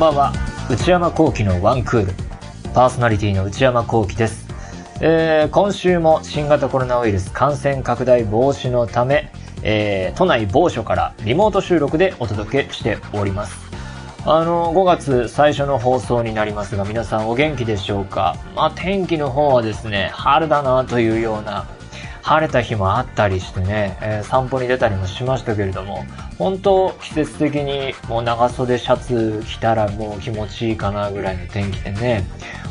んばんは。内山幸輝のワンクール。パーソナリティの内山幸輝です、えー、今週も新型コロナウイルス感染拡大防止のため、えー、都内某所からリモート収録でお届けしております。あの5月最初の放送になりますが皆さんお元気でしょうか？まあ天気の方はですね春だなというような晴れた日もあったりしてね、えー、散歩に出たりもしましたけれども、本当季節的にもう長袖シャツ着たらもう気持ちいいかなぐらいの天気でね、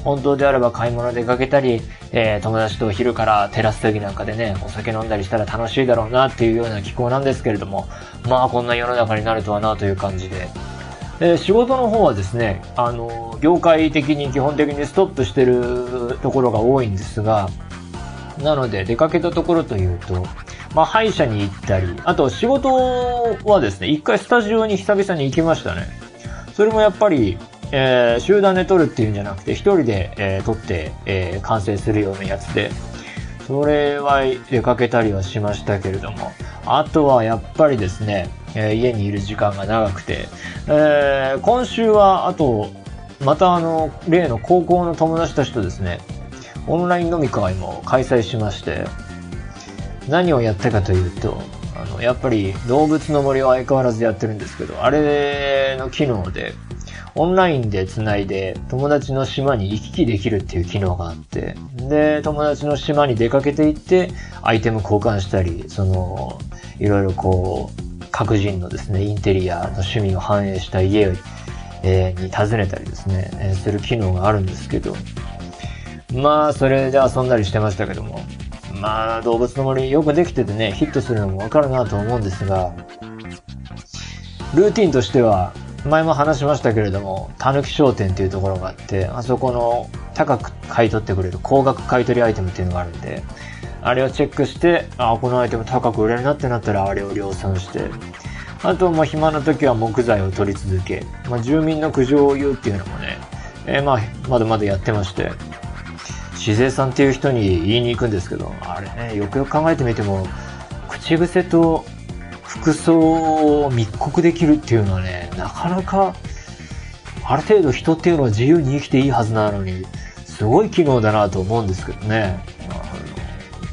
本当であれば買い物出かけたり、えー、友達とお昼からテラス席なんかでね、お酒飲んだりしたら楽しいだろうなっていうような気候なんですけれども、まあこんな世の中になるとはなという感じで、え、仕事の方はですね、あの、業界的に基本的にストップしてるところが多いんですが、なので出かけたところというと、まあ、歯医者に行ったり、あと仕事はですね、一回スタジオに久々に行きましたね。それもやっぱり、えー、集団で撮るっていうんじゃなくて、一人で、えー、撮って、えー、完成するようなやつで、それは出かけたりはしましたけれども、あとはやっぱりですね、えー、家にいる時間が長くて、えー、今週はあと、またあの、例の高校の友達たちとですね、オンライン飲み会も開催しまして、何をやったかというと、あの、やっぱり動物の森は相変わらずやってるんですけど、あれの機能で、オンラインで繋いで友達の島に行き来できるっていう機能があって、で、友達の島に出かけていって、アイテム交換したり、その、いろいろこう、各人のですね、インテリアの趣味を反映した家え、に訪ねたりですね、え、する機能があるんですけど、まあ、それで遊んだりしてましたけども。まあ、動物の森よくできててね、ヒットするのもわかるなと思うんですが、ルーティンとしては、前も話しましたけれども、たぬき商店っていうところがあって、あそこの高く買い取ってくれる高額買い取りアイテムっていうのがあるんで、あれをチェックして、あ、このアイテム高く売れるなってなったらあれを量産して、あともう暇な時は木材を取り続け、まあ、住民の苦情を言うっていうのもね、えー、まあ、まだまだやってまして、しずえさんっていう人に言いに行くんですけど、あれね、よくよく考えてみても、口癖と服装を密告できるっていうのはね、なかなか、ある程度人っていうのは自由に生きていいはずなのに、すごい機能だなと思うんですけどね。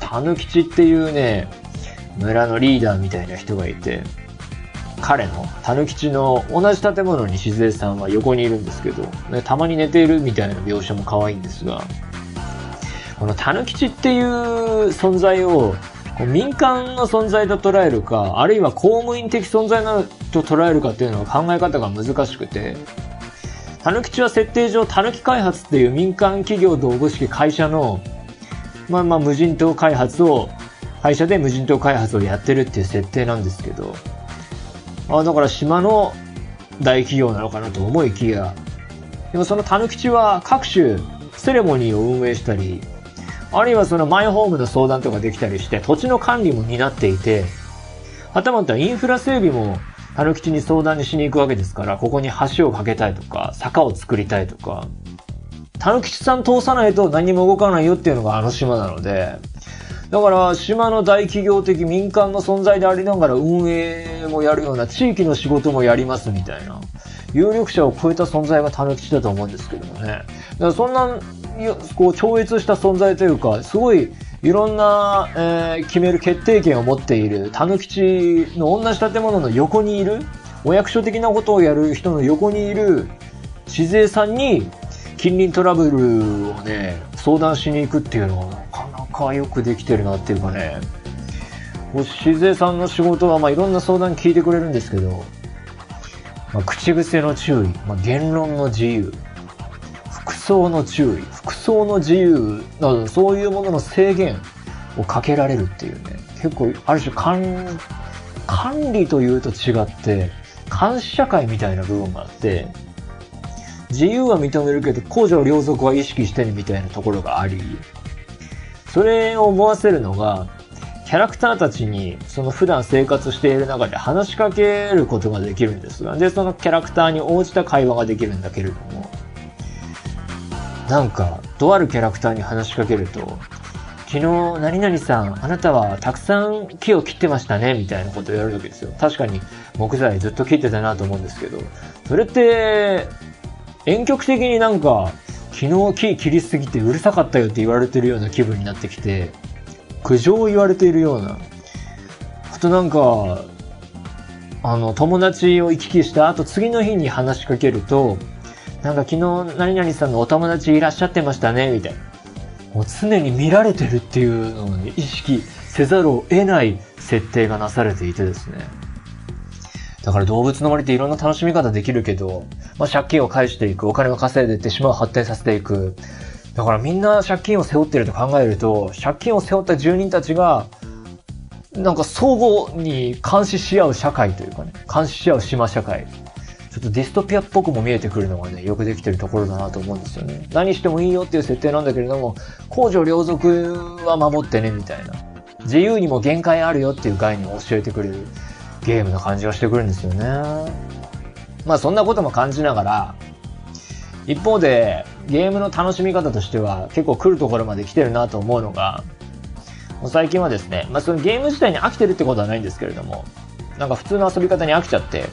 たぬきちっていうね、村のリーダーみたいな人がいて、彼の、たぬきちの同じ建物にしずえさんは横にいるんですけど、ね、たまに寝ているみたいな描写も可愛いんですが、このたぬきちっていう存在を民間の存在と捉えるか、あるいは公務員的存在と捉えるかっていうのは考え方が難しくて、たぬきちは設定上、たぬき開発っていう民間企業とおぼしき会社の、まあまあ無人島開発を、会社で無人島開発をやってるっていう設定なんですけど、あだから島の大企業なのかなと思いきや、でもそのたぬきちは各種セレモニーを運営したり、あるいはそのマイホームの相談とかできたりして、土地の管理も担っていて、はたまたインフラ整備も、たぬきちに相談にしに行くわけですから、ここに橋を架けたいとか、坂を作りたいとか、たぬきちさん通さないと何も動かないよっていうのがあの島なので、だから島の大企業的民間の存在でありながら運営もやるような地域の仕事もやりますみたいな、有力者を超えた存在がたぬきちだと思うんですけどもね。だからそんなこう超越した存在というか、すごいいろんな、えー、決める決定権を持っている、たぬきちの同じ建物の横にいる、お役所的なことをやる人の横にいる、しずえさんに近隣トラブルをね、相談しに行くっていうのはなかなかよくできてるなっていうかね、しずえさんの仕事はまあいろんな相談聞いてくれるんですけど、まあ、口癖の注意、まあ、言論の自由、服装の注意、服装の自由など、そういうものの制限をかけられるっていうね、結構、ある種管、管理というと違って、監視社会みたいな部分があって、自由は認めるけど、公序良俗は意識してるみたいなところがあり、それを思わせるのが、キャラクターたちに、その普段生活している中で話しかけることができるんですが、で、そのキャラクターに応じた会話ができるんだけれども、なんか、とあるキャラクターに話しかけると、昨日何々さん、あなたはたくさん木を切ってましたね、みたいなことを言われるわけですよ。確かに木材ずっと切ってたなと思うんですけど、それって、遠曲的になんか、昨日木切りすぎてうるさかったよって言われてるような気分になってきて、苦情を言われているような。あとなんか、あの、友達を行き来した後、次の日に話しかけると、なんか昨日何々さんのお友達いらっしゃってましたね、みたいな。もう常に見られてるっていうのを、ね、意識せざるを得ない設定がなされていてですね。だから動物の森っていろんな楽しみ方できるけど、まあ、借金を返していく、お金を稼いでいって島を発展させていく。だからみんな借金を背負ってると考えると、借金を背負った住人たちが、なんか相互に監視し合う社会というかね、監視し合う島社会。ちょっとディストピアっぽくも見えてくるのがね、よくできてるところだなと思うんですよね。何してもいいよっていう設定なんだけれども、公序良俗は守ってね、みたいな。自由にも限界あるよっていう概念を教えてくれるゲームな感じがしてくるんですよね。まあそんなことも感じながら、一方でゲームの楽しみ方としては結構来るところまで来てるなと思うのが、もう最近はですね、まあそのゲーム自体に飽きてるってことはないんですけれども、なんか普通の遊び方に飽きちゃって、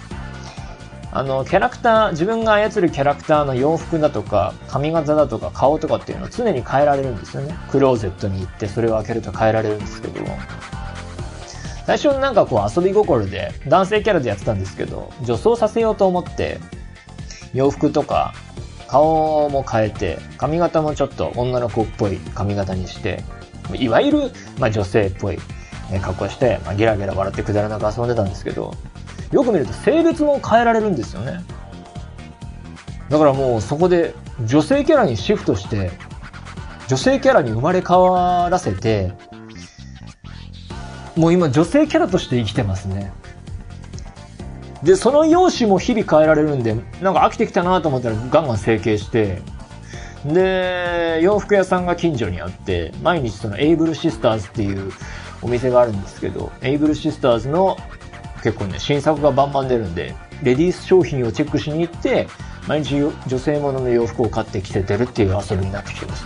あの、キャラクター、自分が操るキャラクターの洋服だとか、髪型だとか、顔とかっていうのを常に変えられるんですよね。クローゼットに行ってそれを開けると変えられるんですけども。最初なんかこう遊び心で男性キャラでやってたんですけど、女装させようと思って、洋服とか顔も変えて、髪型もちょっと女の子っぽい髪型にして、いわゆる、まあ、女性っぽい格好して、まあ、ゲラゲラ笑ってくだらなく遊んでたんですけど、よく見ると性別も変えられるんですよね。だからもうそこで女性キャラにシフトして、女性キャラに生まれ変わらせて、もう今女性キャラとして生きてますね。で、その容姿も日々変えられるんで、なんか飽きてきたなと思ったらガンガン整形して、で、洋服屋さんが近所にあって、毎日そのエイブルシスターズっていうお店があるんですけど、エイブルシスターズの結構ね、新作がバンバン出るんで、レディース商品をチェックしに行って、毎日女性ものの洋服を買って着せてるっていう遊びになってきてます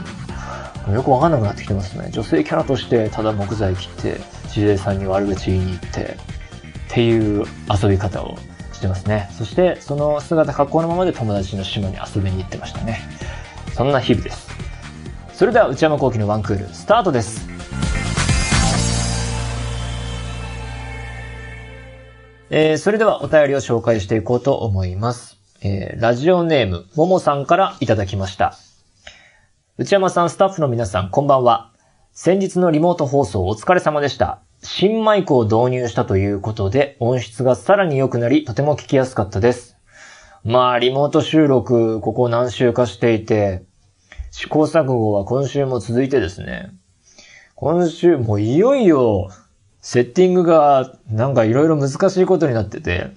ね。よくわかんなくなってきてますね。女性キャラとしてただ木材切って、知りさんに悪口言いに行って、っていう遊び方をしてますね。そしてその姿格好のままで友達の島に遊びに行ってましたね。そんな日々です。それでは内山昂輝のワンクールスタートです。えー、それではお便りを紹介していこうと思います。えー、ラジオネーム、ももさんからいただきました。内山さん、スタッフの皆さん、こんばんは。先日のリモート放送お疲れ様でした。新マイクを導入したということで、音質がさらに良くなり、とても聞きやすかったです。まあ、リモート収録、ここ何週かしていて、試行錯誤は今週も続いてですね。今週、もういよいよ、セッティングがなんかいろいろ難しいことになってて、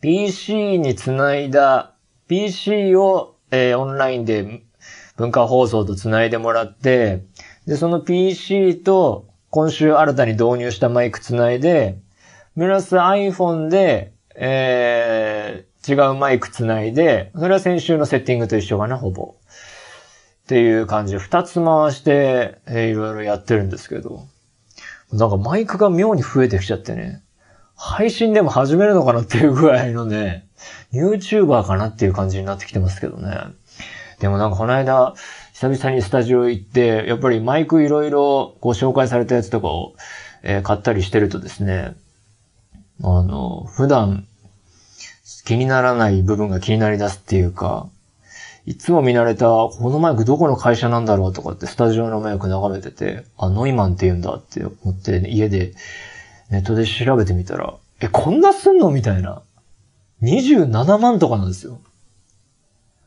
PC につないだ、PC を、えー、オンラインで文化放送とつないでもらって、で、その PC と今週新たに導入したマイクつないで、プラス iPhone で、えー、違うマイクつないで、それは先週のセッティングと一緒かな、ほぼ。っていう感じで、二つ回して、えー、いろいろやってるんですけど。なんかマイクが妙に増えてきちゃってね。配信でも始めるのかなっていうぐらいのね、YouTuber かなっていう感じになってきてますけどね。でもなんかこの間、久々にスタジオ行って、やっぱりマイクいろいろご紹介されたやつとかを、えー、買ったりしてるとですね、あの、普段気にならない部分が気になり出すっていうか、いつも見慣れた、このマイクどこの会社なんだろうとかってスタジオのマイク眺めてて、あ、ノイマンって言うんだって思って、ね、家でネットで調べてみたら、え、こんなすんのみたいな。27万とかなんですよ。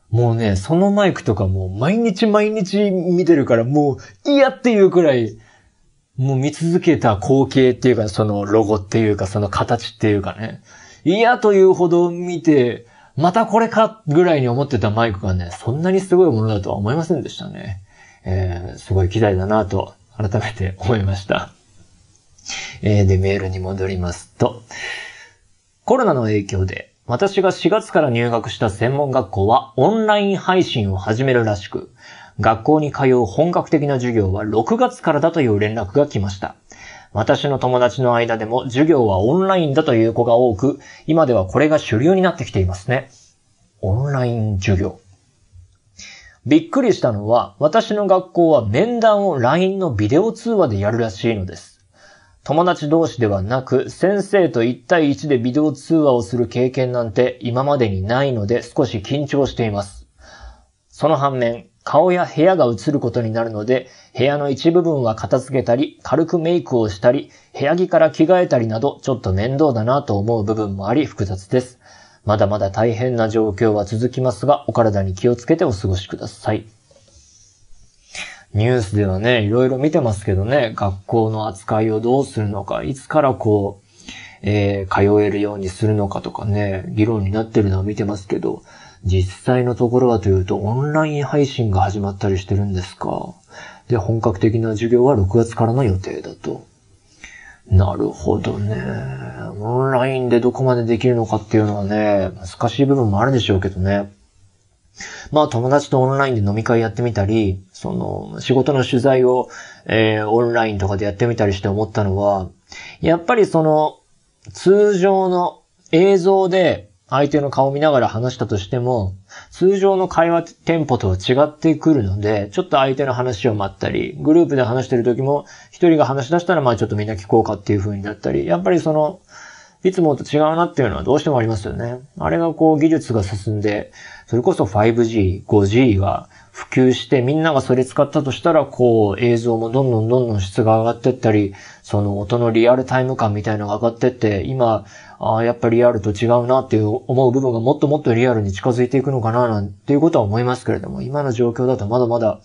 もうね、そのマイクとかもう毎日毎日見てるからもう嫌っていうくらい、もう見続けた光景っていうか、そのロゴっていうか、その形っていうかね。嫌というほど見て、またこれかぐらいに思ってたマイクがね、そんなにすごいものだとは思いませんでしたね。えー、すごい期待だなと改めて思いました。えー、で、メールに戻りますと、コロナの影響で私が4月から入学した専門学校はオンライン配信を始めるらしく、学校に通う本格的な授業は6月からだという連絡が来ました。私の友達の間でも授業はオンラインだという子が多く、今ではこれが主流になってきていますね。オンライン授業。びっくりしたのは、私の学校は面談を LINE のビデオ通話でやるらしいのです。友達同士ではなく、先生と1対1でビデオ通話をする経験なんて今までにないので少し緊張しています。その反面、顔や部屋が映ることになるので、部屋の一部分は片付けたり、軽くメイクをしたり、部屋着から着替えたりなど、ちょっと面倒だなと思う部分もあり複雑です。まだまだ大変な状況は続きますが、お体に気をつけてお過ごしください。ニュースではね、いろいろ見てますけどね、学校の扱いをどうするのか、いつからこう、えー、通えるようにするのかとかね、議論になってるのを見てますけど、実際のところはというと、オンライン配信が始まったりしてるんですか？で、本格的な授業は6月からの予定だと。なるほどね。オンラインでどこまでできるのかっていうのはね、難しい部分もあるでしょうけどね。まあ友達とオンラインで飲み会やってみたり、その仕事の取材を、えー、オンラインとかでやってみたりして思ったのは、やっぱりその通常の映像で相手の顔見ながら話したとしても、通常の会話テンポとは違ってくるので、ちょっと相手の話を待ったり、グループで話してる時も、一人が話し出したら、まあちょっとみんな聞こうかっていう風になったり、やっぱりその、いつもと違うなっていうのはどうしてもありますよね。あれがこう技術が進んで、それこそ 5G、5G が普及してみんながそれ使ったとしたら、こう映像もどんどんどんどん質が上がってったり、その音のリアルタイム感みたいなのが上がってって、今、ああ、やっぱりリアルと違うなっていう思う部分がもっともっとリアルに近づいていくのかななんていうことは思いますけれども、今の状況だとまだまだ、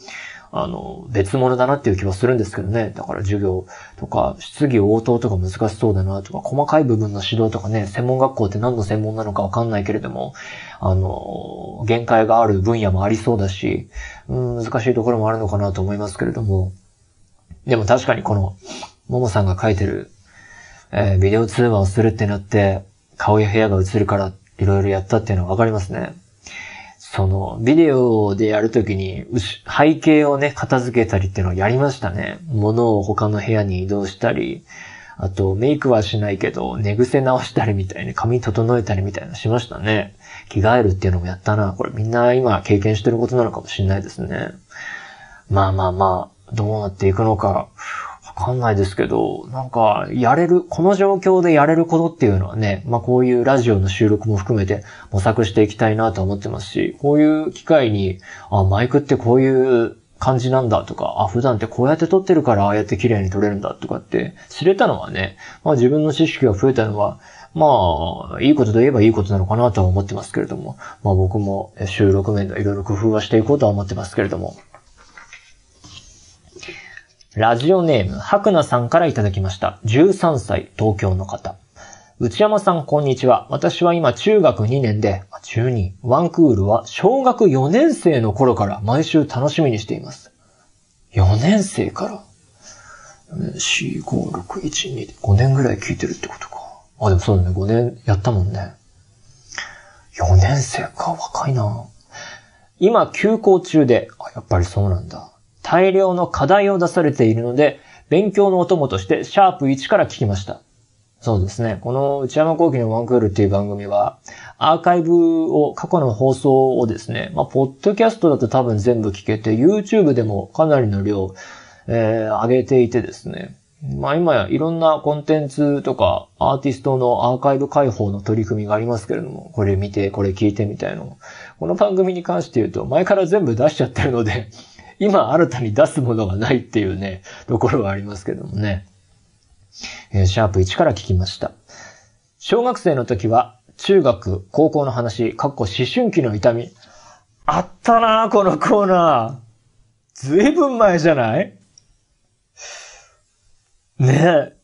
あの、別物だなっていう気はするんですけどね。だから授業とか、質疑応答とか難しそうだなとか、細かい部分の指導とかね、専門学校って何の専門なのかわかんないけれども、あの、限界がある分野もありそうだし、うん、難しいところもあるのかなと思いますけれども、でも確かにこの、ももさんが書いてるえー、ビデオ通話をするってなって、顔や部屋が映るからいろいろやったっていうのはわかりますね。その、ビデオでやるときに、背景をね、片付けたりっていうのをやりましたね。物を他の部屋に移動したり、あと、メイクはしないけど、寝癖直したりみたいに、髪整えたりみたいなしましたね。着替えるっていうのもやったな。これみんな今経験してることなのかもしれないですね。まあまあまあ、どうなっていくのか、かんないですけど、なんか、やれる、この状況でやれることっていうのはね、まあこういうラジオの収録も含めて模索していきたいなと思ってますし、こういう機会に、あ、マイクってこういう感じなんだとか、あ、普段ってこうやって撮ってるからああやって綺麗に撮れるんだとかって知れたのはね、まあ自分の知識が増えたのは、まあ、いいことといえばいいことなのかなとは思ってますけれども、まあ僕も収録面でいろいろ工夫はしていこうとは思ってますけれども、ラジオネーム、白菜さんからいただきました。13歳、東京の方。内山さん、こんにちは。私は今、中学2年で、中2、ワンクールは小学4年生の頃から毎週楽しみにしています。4年生から ?4、5、6、1、2、5年ぐらい聞いてるってことか。あ、でもそうだね、5年やったもんね。4年生か、若いな。今、休校中で、あ、やっぱりそうなんだ。大量の課題を出されているので、勉強のお供としてシャープ1から聞きました。そうですね。この内山幸喜のワンクールっていう番組は、アーカイブを、過去の放送をですね、まあ、ポッドキャストだと多分全部聞けて、YouTube でもかなりの量、えー、上げていてですね。まあ今やいろんなコンテンツとかアーティストのアーカイブ開放の取り組みがありますけれども、これ見て、これ聞いてみたいの。この番組に関して言うと、前から全部出しちゃってるので今新たに出すものがないっていうね、ところはありますけどもね。えー、シャープ1から聞きました。小学生の時は、中学、高校の話、かっこ思春期の痛み。あったなぁ、このコーナー。ずいぶん前じゃない？ねえ、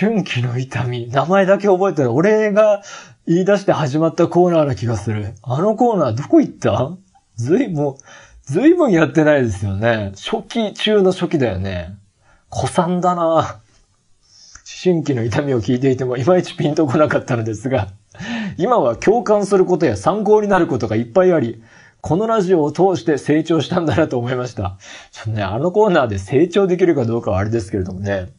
思春期の痛み。名前だけ覚えてる。俺が言い出して始まったコーナーな気がする。あのコーナーどこ行った？ずいぶん、ずいぶんやってないですよね。初期中の初期だよね。古参だな思春期の痛みを聞いていてもいまいちピンとこなかったのですが、今は共感することや参考になることがいっぱいあり、このラジオを通して成長したんだなと思いました。ちょっとね、あのコーナーで成長できるかどうかはあれですけれどもね。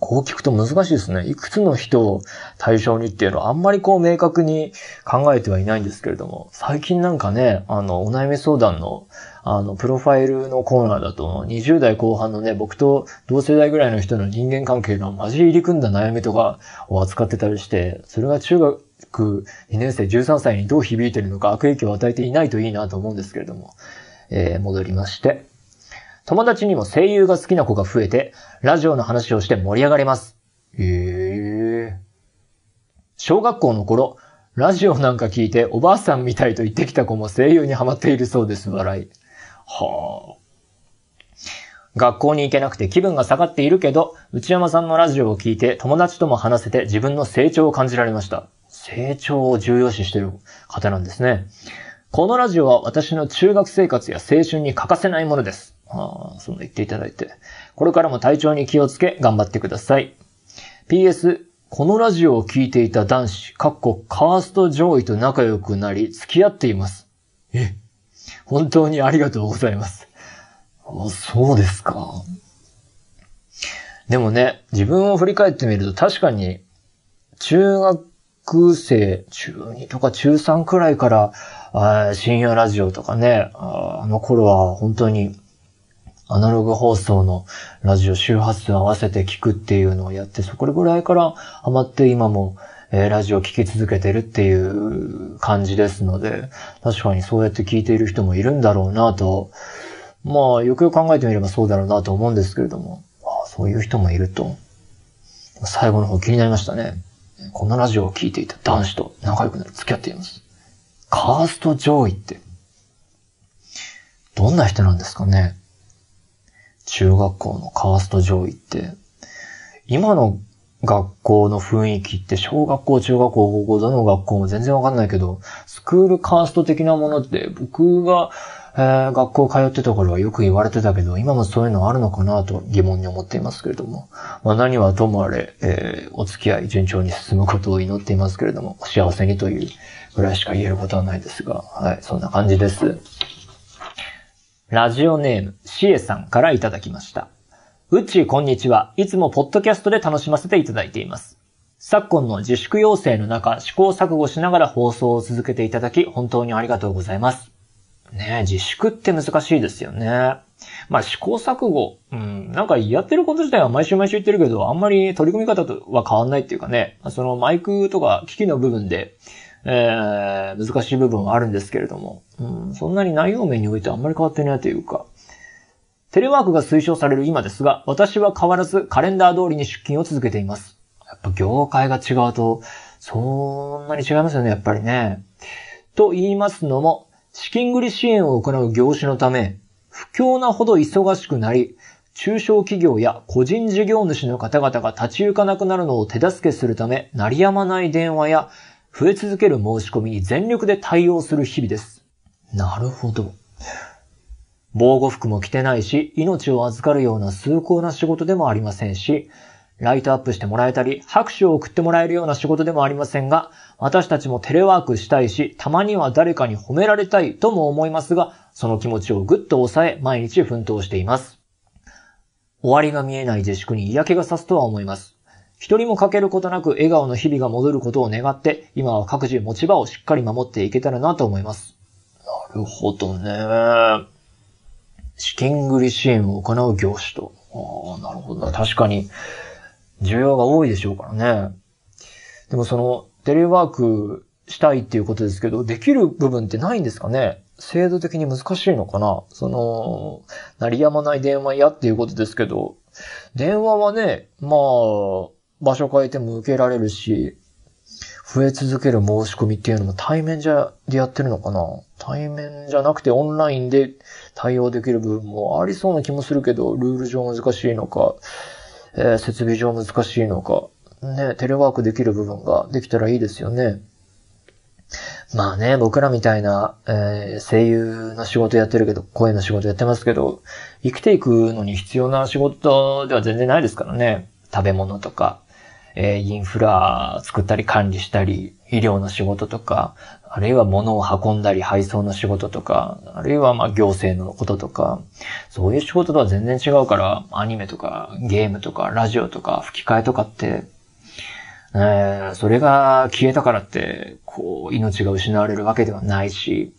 こう聞くと難しいですね。いくつの人を対象にっていうのはあんまりこう明確に考えてはいないんですけれども、最近なんかね、あの、お悩み相談の、あの、プロファイルのコーナーだと、20代後半のね、僕と同世代ぐらいの人の人間関係がマジ入り組んだ悩みとかを扱ってたりして、それが中学2年生13歳にどう響いてるのか悪影響を与えていないといいなと思うんですけれども、えー、戻りまして、友達にも声優が好きな子が増えて、ラジオの話をして盛り上がります。へえ。小学校の頃、ラジオなんか聞いておばあさんみたいと言ってきた子も声優にハマっているそうです。笑い。はあ。学校に行けなくて気分が下がっているけど、内山さんのラジオを聞いて友達とも話せて自分の成長を感じられました。成長を重要視している方なんですね。このラジオは私の中学生活や青春に欠かせないものです。あそんな言っていただいて。これからも体調に気をつけ頑張ってください。PS、このラジオを聴いていた男子、かっこカースト上位と仲良くなり付き合っています。え、本当にありがとうございます。あ、そうですか。でもね、自分を振り返ってみると確かに、中学生、中2とか中3くらいから、深夜ラジオとかね、あの頃は本当にアナログ放送のラジオ周波数合わせて聞くっていうのをやって、そこぐらいからハマって今も、えー、ラジオ聞き続けてるっていう感じですので、確かにそうやって聞いている人もいるんだろうなと、まあ、よくよく考えてみればそうだろうなと思うんですけれども、あそういう人もいると。最後の方気になりましたね。このラジオを聞いていた男子と仲良くなる付き合っています。カースト上位って、どんな人なんですかね中学校のカースト上位って、今の学校の雰囲気って小学校、中学校、高校、どの学校も全然わかんないけど、スクールカースト的なものって僕が、えー、学校通ってた頃はよく言われてたけど、今もそういうのあるのかなと疑問に思っていますけれども。まあ何はともあれ、えー、お付き合い順調に進むことを祈っていますけれども、幸せにというぐらいしか言えることはないですが、はい、そんな感じです。ラジオネーム、シエさんからいただきました。うっちーこんにちは。いつもポッドキャストで楽しませていただいています。昨今の自粛要請の中、試行錯誤しながら放送を続けていただき、本当にありがとうございます。ね自粛って難しいですよね。まあ試行錯誤、うん、なんかやってること自体は毎週毎週言ってるけど、あんまり取り組み方とは変わんないっていうかね、そのマイクとか機器の部分で、えー、難しい部分はあるんですけれども、うん、そんなに内容面においてあんまり変わってないというか、テレワークが推奨される今ですが、私は変わらずカレンダー通りに出勤を続けています。やっぱ業界が違うと、そんなに違いますよね、やっぱりね。と言いますのも、資金繰り支援を行う業種のため、不況なほど忙しくなり、中小企業や個人事業主の方々が立ち行かなくなるのを手助けするため、鳴りやまない電話や増え続ける申し込みに全力で対応する日々です。なるほど。防護服も着てないし、命を預かるような崇高な仕事でもありませんし、ライトアップしてもらえたり、拍手を送ってもらえるような仕事でもありませんが、私たちもテレワークしたいし、たまには誰かに褒められたいとも思いますが、その気持ちをぐっと抑え、毎日奮闘しています。終わりが見えない自粛に嫌気がさすとは思います。一人も欠けることなく笑顔の日々が戻ることを願って、今は各自持ち場をしっかり守っていけたらなと思います。なるほどね。資金繰り支援を行う業種と。ああ、なるほど。確かに、需要が多いでしょうからね。でもその、テレワークしたいっていうことですけど、できる部分ってないんですかね制度的に難しいのかなその、鳴りやまない電話やっていうことですけど、電話はね、まあ、場所変えても受けられるし、増え続ける申し込みっていうのも対面じゃ、でやってるのかな？対面じゃなくてオンラインで対応できる部分もありそうな気もするけど、ルール上難しいのか、えー、設備上難しいのか、ね、テレワークできる部分ができたらいいですよね。まあね、僕らみたいな、えー、声優の仕事やってるけど、声の仕事やってますけど、生きていくのに必要な仕事では全然ないですからね。食べ物とか、えー、インフラ作ったり管理したり、医療の仕事とか、あるいは物を運んだり配送の仕事とか、あるいはまあ行政のこととか、そういう仕事とは全然違うから、アニメとかゲームとかラジオとか吹き替えとかって、えー、それが消えたからって、こう、命が失われるわけではないし、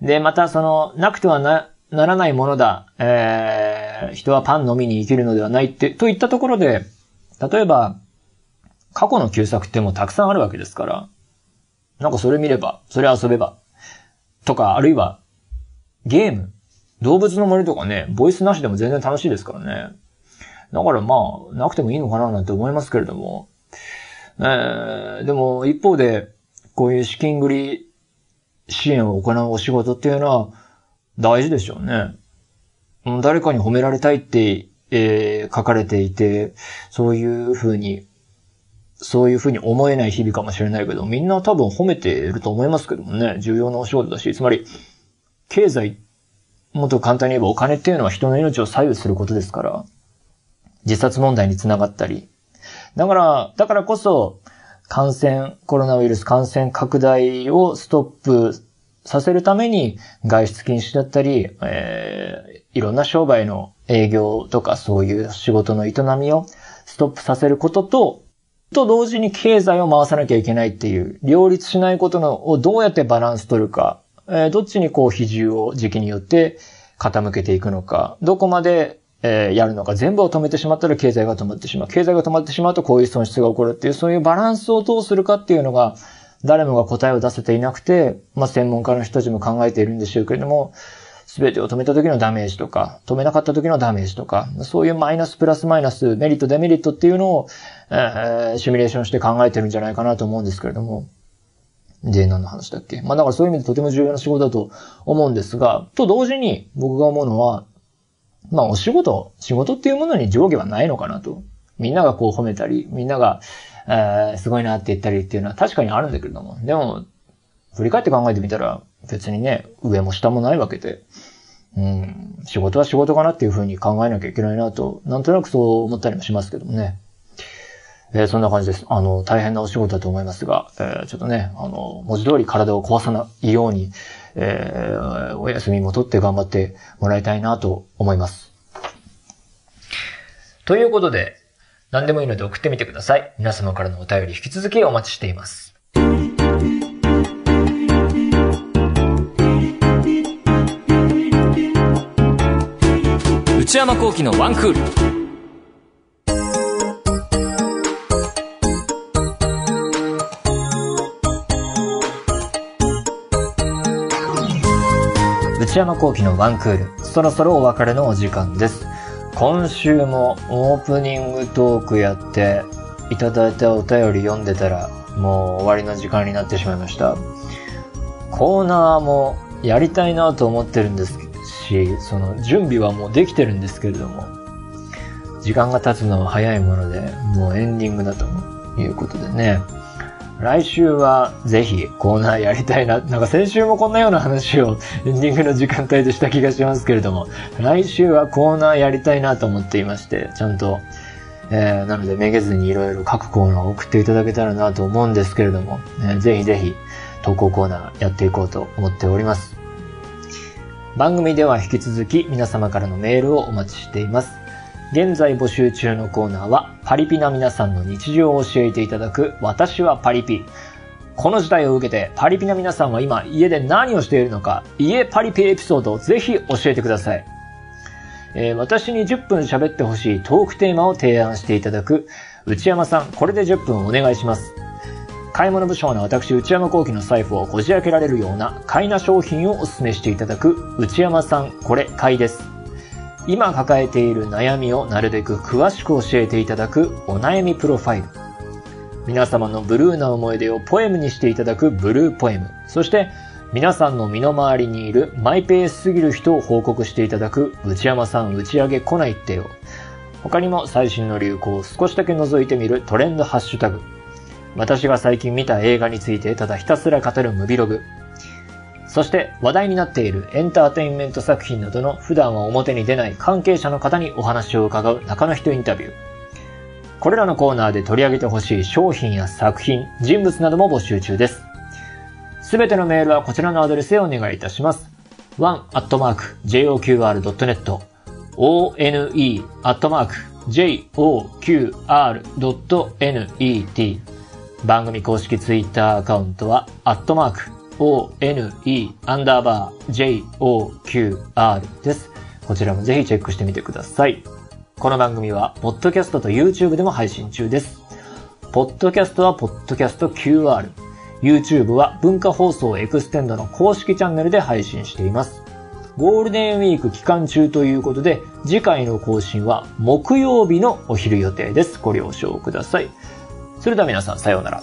で、またその、なくてはな、ならないものだ、えー、人はパンのみに生きるのではないって、といったところで、例えば、過去の旧作ってもうたくさんあるわけですから、なんかそれ見れば、それ遊べば、とか、あるいは、ゲーム、動物の森とかね、ボイスなしでも全然楽しいですからね。だからまあ、なくてもいいのかななんて思いますけれども、えー、でも一方で、こういう資金繰り支援を行うお仕事っていうのは大事でしょうね。誰かに褒められたいって、えー、書かれていて、そういうふうにそういうふうに思えない日々かもしれないけど、みんな多分褒めていると思いますけどもね、重要なお仕事だし、つまり、経済、もっと簡単に言えばお金っていうのは人の命を左右することですから、自殺問題につながったり。だから、だからこそ、感染、コロナウイルス感染拡大をストップさせるために外出禁止だったり、えー、いろんな商売の営業とかそういう仕事の営みをストップさせることと、と同時に経済を回さなきゃいけないっていう、両立しないことのをどうやってバランス取るか、えー、どっちにこう比重を時期によって傾けていくのか、どこまで、えー、やるのか、全部を止めてしまったら経済が止まってしまう。経済が止まってしまうとこういう損失が起こるっていう、そういうバランスをどうするかっていうのが、誰もが答えを出せていなくて、まあ専門家の人たちも考えているんでしょうけれども、すべてを止めた時のダメージとか、止めなかった時のダメージとか、そういうマイナスプラスマイナス、メリットデメリットっていうのを、えー、シミュレーションして考えてるんじゃないかなと思うんですけれども。で、何の話だっけ？まあだからそういう意味でとても重要な仕事だと思うんですが、と同時に僕が思うのは、まあお仕事、仕事っていうものに上下はないのかなと。みんながこう褒めたり、みんなが、えー、すごいなって言ったりっていうのは確かにあるんだけれども、でも、振り返って考えてみたら、別にね、上も下もないわけで、うん、仕事は仕事かなっていうふうに考えなきゃいけないなと、なんとなくそう思ったりもしますけどもね。えー、そんな感じです。あの、大変なお仕事だと思いますが、えー、ちょっとね、あの、文字通り体を壊さないように、えー、お休みも取って頑張ってもらいたいなと思います。ということで、何でもいいので送ってみてください。皆様からのお便り引き続きお待ちしています。内山幸喜のワンクール。内山幸喜のワンクール。そろそろお別れのお時間です。今週もオープニングトークやっていただいたお便り読んでたらもう終わりの時間になってしまいました。コーナーもやりたいなと思ってるんですけどし、その準備はもうできてるんですけれども、時間が経つのは早いもので、もうエンディングだということでね。来週はぜひコーナーやりたいな。なんか先週もこんなような話をエンディングの時間帯でした気がしますけれども、来週はコーナーやりたいなと思っていまして、ちゃんと、えー、なのでめげずにいろいろ各コーナーを送っていただけたらなと思うんですけれども、えー、ぜひぜひ投稿コーナーやっていこうと思っております。番組では引き続き皆様からのメールをお待ちしています。現在募集中のコーナーは、パリピな皆さんの日常を教えていただく、私はパリピ。この事態を受けて、パリピな皆さんは今、家で何をしているのか、家パリピエピソードをぜひ教えてください。えー、私に10分喋ってほしいトークテーマを提案していただく、内山さん、これで10分お願いします。買い物不詳な私、内山幸喜の財布をこじ開けられるような買いな商品をお勧めしていただく、内山さん、これ買いです。今抱えている悩みをなるべく詳しく教えていただく、お悩みプロファイル。皆様のブルーな思い出をポエムにしていただくブルーポエム。そして、皆さんの身の回りにいるマイペースすぎる人を報告していただく内山さん打ち上げ来ないってよ。他にも最新の流行を少しだけ覗いてみるトレンドハッシュタグ。私が最近見た映画についてただひたすら語るムビログ。そして話題になっているエンターテインメント作品などの普段は表に出ない関係者の方にお話を伺う中の人インタビュー。これらのコーナーで取り上げてほしい商品や作品、人物なども募集中です。すべてのメールはこちらのアドレスへお願いいたします。one.joqr.net one.joqr.net 番組公式ツイッターアカウントは、アットマーク、one, アンダーバー、joqr です。こちらもぜひチェックしてみてください。この番組は、ポッドキャストと YouTube でも配信中です。ポッドキャストは、ポッドキャスト QR。YouTube は文化放送エクステンドの公式チャンネルで配信しています。ゴールデンウィーク期間中ということで、次回の更新は木曜日のお昼予定です。ご了承ください。それでは皆さん、さようなら。